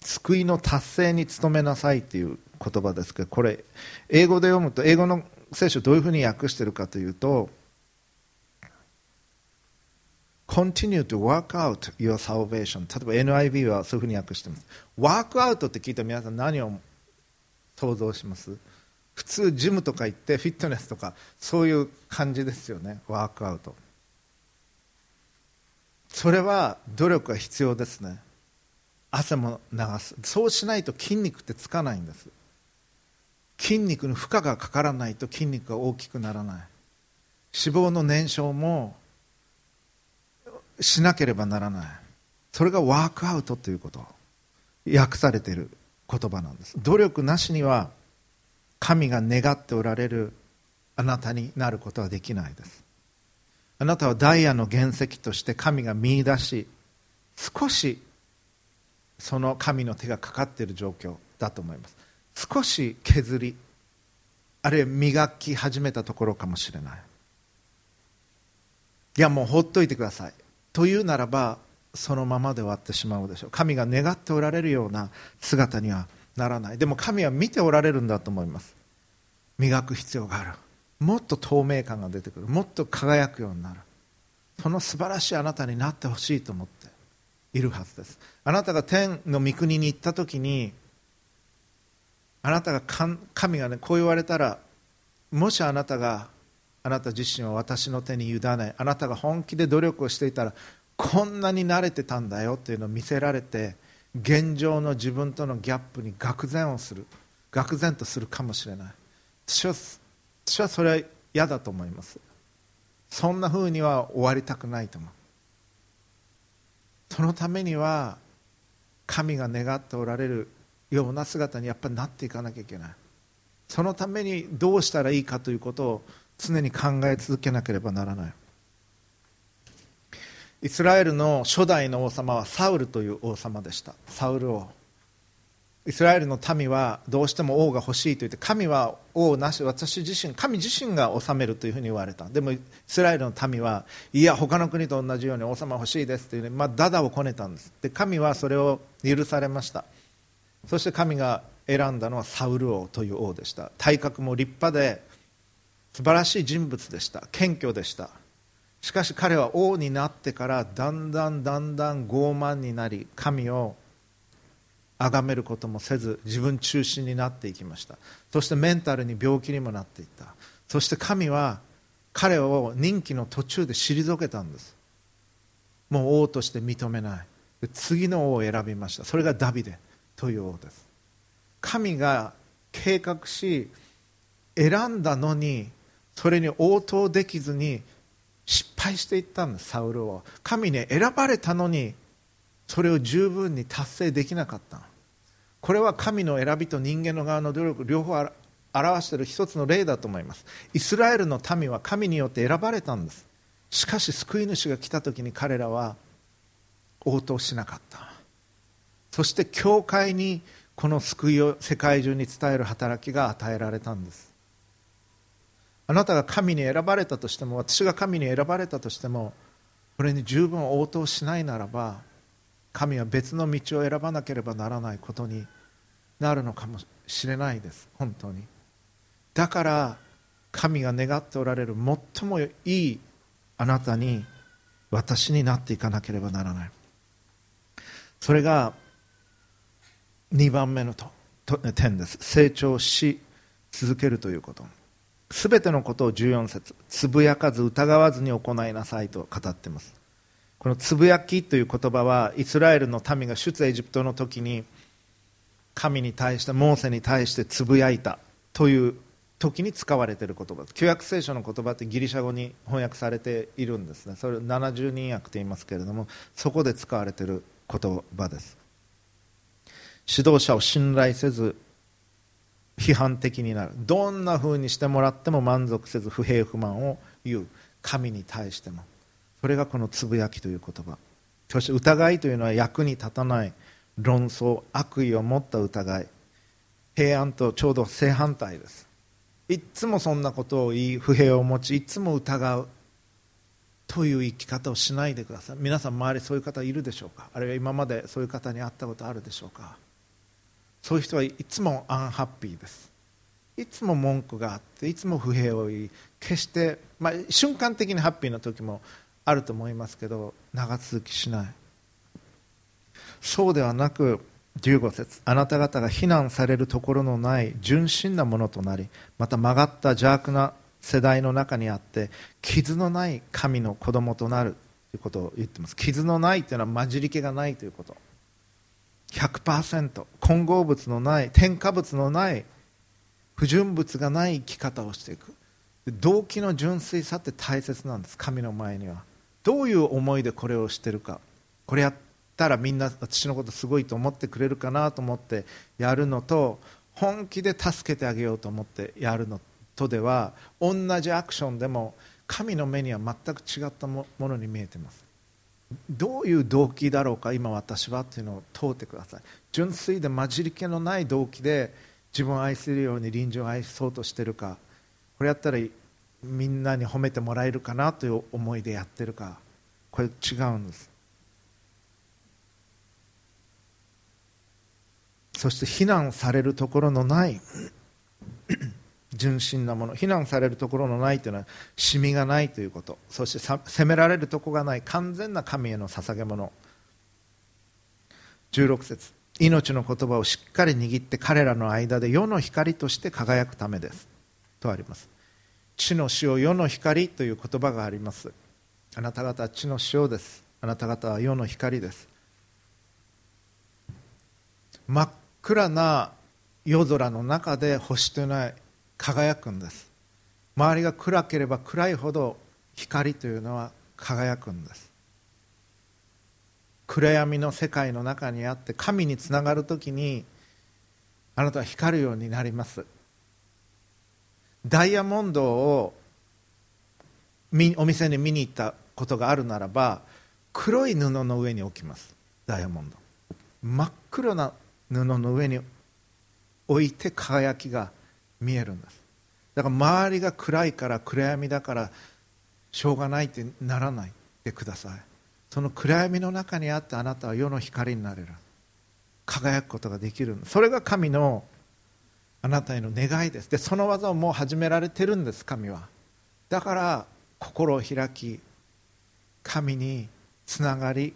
救いの達成に努めなさいという言葉ですけどこれ英語で読むと英語の聖書どういうふうに訳しているかというと continue to work out your salvation 例えば NIV はそういうふうに訳しています。work out って聞いた皆さん何を想像します？普通ジムとか行ってフィットネスとかそういう感じですよね。ワークアウトそれは努力が必要ですね。汗も流す。そうしないと筋肉ってつかないんです。筋肉に負荷がかからないと筋肉が大きくならない。脂肪の燃焼もしなければならない。それがワークアウトということ。訳されている言葉なんです。努力なしには神が願っておられるあなたになることはできないです。あなたはダイヤの原石として神が見出し少しその神の手がかかっている状況だと思います。少し削りあるいは磨き始めたところかもしれない。いやもうほっといてください。というならばそのままで終わってしまうでしょう。神が願っておられるような姿にはならない。でも神は見ておられるんだと思います。磨く必要がある。もっと透明感が出てくる。もっと輝くようになる。その素晴らしいあなたになってほしいと思って。いるはずです。あなたが天の御国に行った時にあなたが神がねこう言われたらもしあなたがあなた自身を私の手に委ねあなたが本気で努力をしていたらこんなに慣れてたんだよというのを見せられて現状の自分とのギャップに愕然をする。愕然とするかもしれない。私は私はそれは嫌だと思います。そんなふうには終わりたくないと思う。そのためには神が願っておられるような姿にやっぱりなっていかなきゃいけない。そのためにどうしたらいいかということを常に考え続けなければならない。イスラエルの初代の王様はサウルという王様でした。サウル王。イスラエルの民はどうしても王が欲しいと言って神は王なし私自身神自身が治めるというふうに言われた。でもイスラエルの民はいや他の国と同じように王様欲しいですというね、まあ、ダダをこねたんです。で神はそれを許されました。そして神が選んだのはサウル王という王でした。体格も立派で素晴らしい人物でした。謙虚でした。しかし彼は王になってからだんだんだんだん傲慢になり神を崇めることもせず自分中心になっていきました。そしてメンタルに病気にもなっていった。そして神は彼を任期の途中で退けたんです。もう王として認めない。次の王を選びました。それがダビデという王です。神が計画し選んだのにそれに応答できずに失敗していったんですサウルは。神に選ばれたのにそれを十分に達成できなかった。これは神の選びと人間の側の努力両方表している一つの例だと思います。イスラエルの民は神によって選ばれたんです。しかし救い主が来た時に彼らは応答しなかった。そして教会にこの救いを世界中に伝える働きが与えられたんです。あなたが神に選ばれたとしても私が神に選ばれたとしてもこれに十分応答しないならば神は別の道を選ばなければならないことになるのかもしれないです本当に。だから神が願っておられる最もいいあなたに私になっていかなければならない。それが2番目の点です。成長し続けるということ。すべてのことを14節。つぶやかず疑わずに行いなさいと語っています。このつぶやきという言葉はイスラエルの民が出エジプトの時に神に対してモーセに対してつぶやいたという時に使われている言葉。旧約聖書の言葉ってギリシャ語に翻訳されているんですね。それを70人訳と言いますけれどもそこで使われている言葉です。指導者を信頼せず批判的になる。どんなふうにしてもらっても満足せず不平不満を言う。神に対しても。それがこのつぶやきという言葉。そして疑いというのは役に立たない論争悪意を持った疑い。平安とちょうど正反対です。いつもそんなことを言い不平を持ちいつも疑う。という生き方をしないでください。皆さん周りそういう方いるでしょうか？あるいは今までそういう方に会ったことあるでしょうか？そういう人はいつもアンハッピーです。いつも文句があっていつも不平を言い決して、まあ、瞬間的にハッピーな時もあると思いますけど長続きしない。そうではなく15節あなた方が非難されるところのない純真なものとなりまた曲がった邪悪な世代の中にあって傷のない神の子供となるということを言ってます。傷のないというのは混じり気がないということ。100%混合物のない添加物のない不純物がない生き方をしていく。動機の純粋さって大切なんです。神の前には。どういう思いでこれをしてるか。これやったらみんな私のことすごいと思ってくれるかなと思ってやるのと本気で助けてあげようと思ってやるのとでは同じアクションでも神の目には全く違ったものに見えてます。どういう動機だろうか今私はというのを問うてください。純粋で混じり気のない動機で自分を愛するように臨場を愛そうとしてるか。これやったらみんなに褒めてもらえるかなという思いでやってるかこれ違うんです。そして非難されるところのない純真なもの非難されるところのないというのはシミがないということ。そして責められるとこがない完全な神への捧げ物16節。命の言葉をしっかり握って彼らの間で世の光として輝くためです。とあります。地の塩世の光という言葉がありますあなた方は地の塩ですあなた方は世の光です真っ暗な夜空の中で星というのは輝くんです周りが暗ければ暗いほど光というのは輝くんです。暗闇の世界の中にあって神につながる時にあなたは光るようになります。ダイヤモンドをお店に見に行ったことがあるならば黒い布の上に置きます。ダイヤモンド。真っ黒な布の上に置いて輝きが見えるんです。だから周りが暗いから暗闇だからしょうがないってならないでください。その暗闇の中にあってあなたは世の光になれる。輝くことができる。それが神のあなたへの願いです。でその技をもう始められてるんです神は。だから心を開き神につながり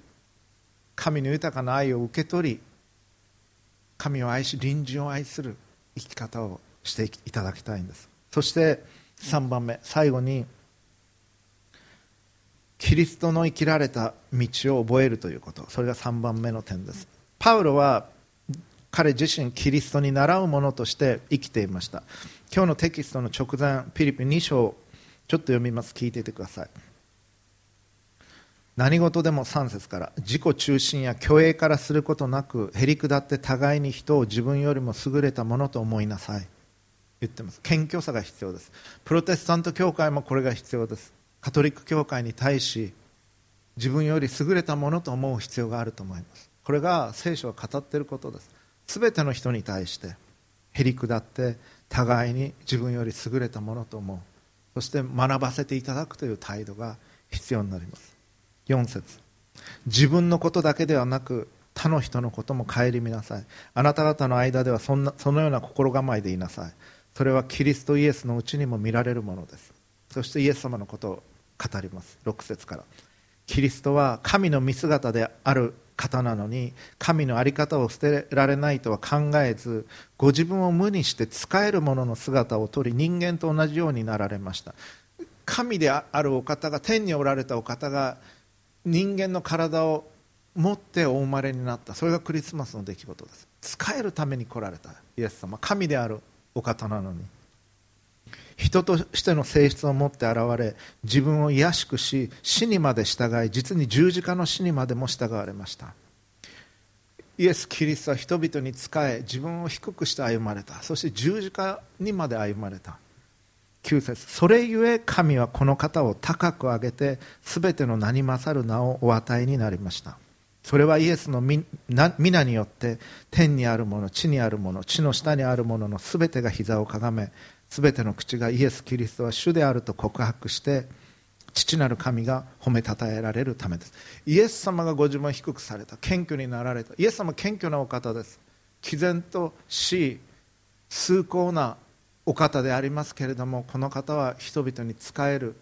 神の豊かな愛を受け取り神を愛し隣人を愛する生き方をしていただきたいんです。そして3番目最後にキリストの生きられた道を覚えるということ。それが3番目の点です。パウロは彼自身キリストに倣うものとして生きていました。今日のテキストの直前ピリピ2章ちょっと読みます。聞いていてください。何事でも3節から自己中心や虚栄からすることなくへり下って互いに人を自分よりも優れたものと思いなさい。言ってます。謙虚さが必要です。プロテスタント教会もこれが必要です。カトリック教会に対し自分より優れたものと思う必要があると思います。これが聖書が語っていることです。全ての人に対してへり下って互いに自分より優れたものと思う。そして学ばせていただくという態度が必要になります。4節。自分のことだけではなく他の人のことも顧みなさい。あなた方の間ではそんなそのような心構えでいなさい。それはキリストイエスのうちにも見られるものです。そしてイエス様のことを語ります。6節から。キリストは神の見姿である方なのに神の在り方を捨てられないとは考えずご自分を無にして使えるものの姿をとり人間と同じようになられました。神であるお方が天におられたお方が人間の体を持ってお生まれになった。それがクリスマスの出来事です。使えるために来られたイエス様。神であるお方なのに。人としての性質を持って現れ自分を卑しくし死にまで従い実に十字架の死にまでも従われました。イエス・キリストは人々に仕え自分を低くして歩まれた。そして十字架にまで歩まれた。9節それゆえ神はこの方を高く上げて全ての名に勝る名をお与えになりました。それはイエスの皆によって天にあるもの地にあるもの地の下にあるものの全てが膝をかがめ全ての口がイエス・キリストは主であると告白して父なる神が褒めたたえられるためです。イエス様がご自分を低くされた謙虚になられた。イエス様は謙虚なお方です。毅然とし崇高なお方でありますけれどもこの方は人々に仕える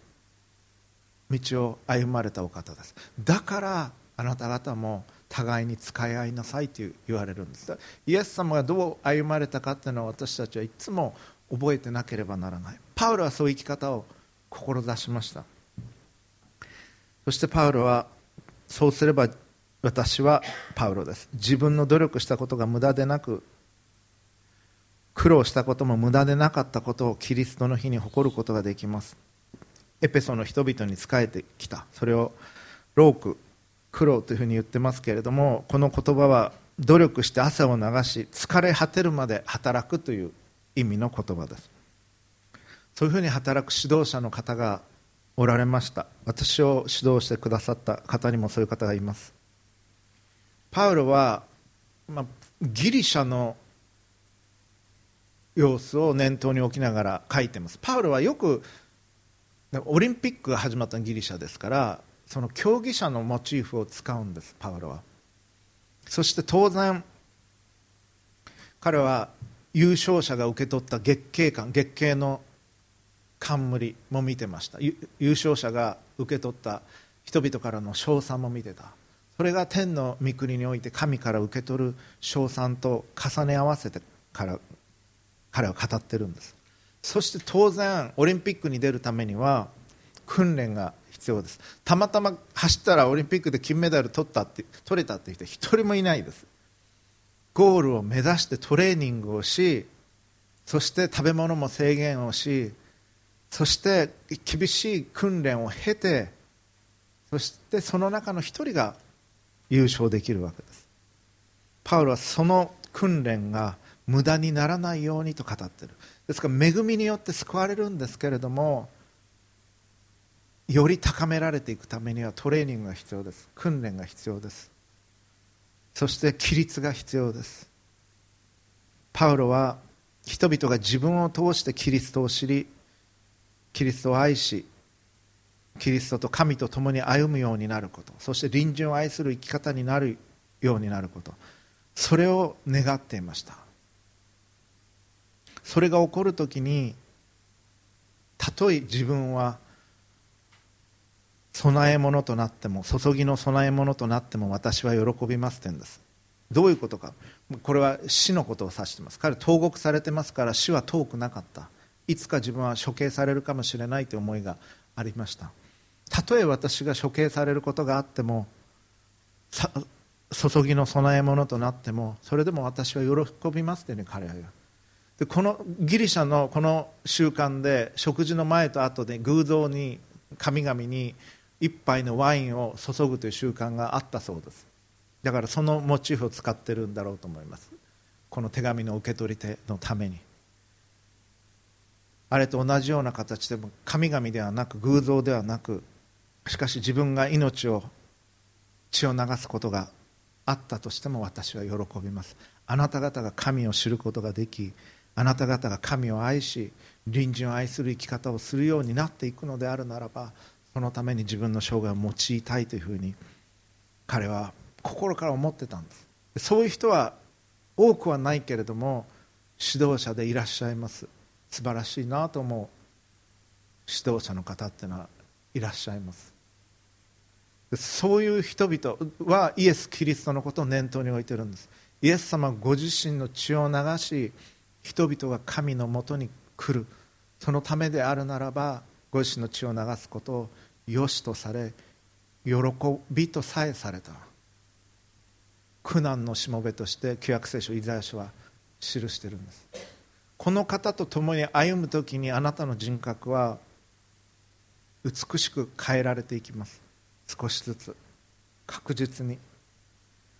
道を歩まれたお方です。だからあなた方も互いに使い合いなさいと言われるんです。イエス様がどう歩まれたかというのは私たちはいつも覚えてなければならない。パウロはそういう生き方を志しました。そしてパウロはそうすれば私はパウロです。自分の努力したことが無駄でなく苦労したことも無駄でなかったことをキリストの日に誇ることができます。エペソの人々に仕えてきた。それをローク苦労というふうに言ってますけれどもこの言葉は努力して汗を流し疲れ果てるまで働くという意味の言葉です。そういうふうに働く指導者の方がおられました。私を指導してくださった方にもそういう方がいます。パウロは、まあ、ギリシャの様子を念頭に置きながら書いてます。パウロはよくオリンピックが始まったギリシャですからその競技者のモチーフを使うんですパウロは。そして当然彼は優勝者が受け取った月経感月経の冠も見てました。優勝者が受け取った人々からの称賛も見てた。それが天の御国において神から受け取る称賛と重ね合わせてから彼は語ってるんです。そして当然オリンピックに出るためには訓練が必要です。たまたま走ったらオリンピックで金メダル取ったって取れたって人一人もいないです。ゴールを目指してトレーニングをしそして食べ物も制限をしそして厳しい訓練を経てそしてその中の一人が優勝できるわけです。パウロはその訓練が無駄にならないようにと語っている。ですから恵みによって救われるんですけれどもより高められていくためにはトレーニングが必要です。訓練が必要です。そして規律が必要です。パウロは人々が自分を通してキリストを知りキリストを愛しキリストと神と共に歩むようになることそして隣人を愛する生き方になるようになることそれを願っていました。それが起こるときにたとえ自分は供え物となっても注ぎの供え物となっても私は喜びますって言うんです。どういうことか。これは死のことを指してます。彼投獄されてますから死は遠くなかった。いつか自分は処刑されるかもしれないという思いがありました。たとえ私が処刑されることがあっても注ぎの供え物となってもそれでも私は喜びますというふうに彼は言う。でこのギリシャのこの習慣で食事の前と後で偶像に神々に一杯のワインを注ぐという習慣があったそうです。だからそのモチーフを使ってるんだろうと思います。この手紙の受け取り手のために。あれと同じような形でも神々ではなく偶像ではなくしかし自分が命を血を流すことがあったとしても私は喜びます。あなた方が神を知ることができあなた方が神を愛し隣人を愛する生き方をするようになっていくのであるならばそのために自分の生涯を用いたいというふうに彼は心から思ってたんです。そういう人は多くはないけれども指導者でいらっしゃいます。素晴らしいなと思う指導者の方っていうのはいらっしゃいます。そういう人々はイエス・キリストのことを念頭に置いてるんです。イエス様ご自身の血を流し人々が神のもとに来る。そのためであるならばご自身の血を流すことを良しとされ喜びとさえされた。苦難のしもべとして旧約聖書イザヤ書は記しているんです。この方と共に歩む時にあなたの人格は美しく変えられていきます。少しずつ。確実に。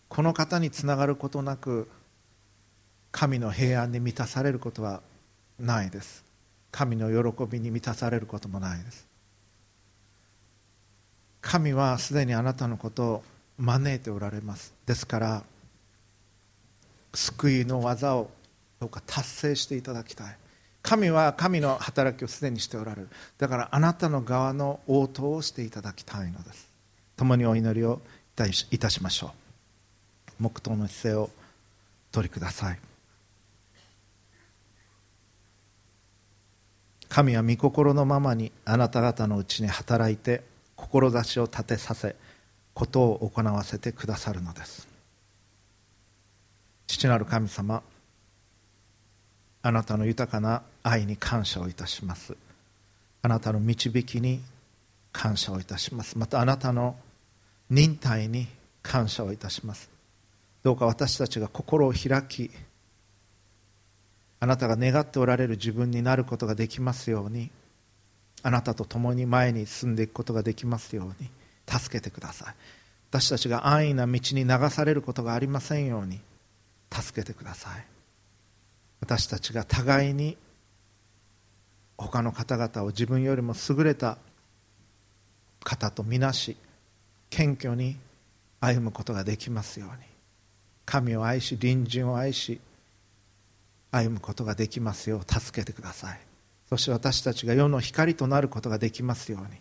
この方につながることなく神の平安に満たされることはないです。神の喜びに満たされることもないです。神はすでにあなたのことを招いておられます。ですから救いの技をどうか達成していただきたい。神は神の働きをすでにしておられる。だからあなたの側の応答をしていただきたいのです。共にお祈りをいたしましょう。黙祷の姿勢を取りください。神は御心のままにあなた方のうちに働いて志を立てさせことを行わせてくださるのです。父なる神様あなたの豊かな愛に感謝をいたします。あなたの導きに感謝をいたします。またあなたの忍耐に感謝をいたします。どうか私たちが心を開きあなたが願っておられる自分になることができますようにあなたと共に前に進んでいくことができますように。助けてください。私たちが安易な道に流されることがありませんように。助けてください。私たちが互いに他の方々を自分よりも優れた方とみなし謙虚に歩むことができますように。神を愛し隣人を愛し歩むことができますよう助けてください。そして私たちが世の光となることができますように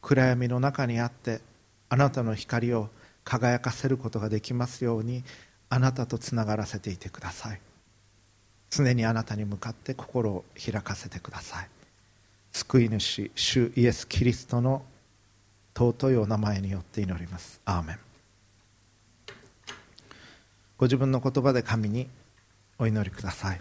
暗闇の中にあってあなたの光を輝かせることができますようにあなたとつながらせていてください。常にあなたに向かって心を開かせてください。救い主主イエス・キリストの尊いお名前によって祈ります。アーメン。ご自分の言葉で神にお祈りください。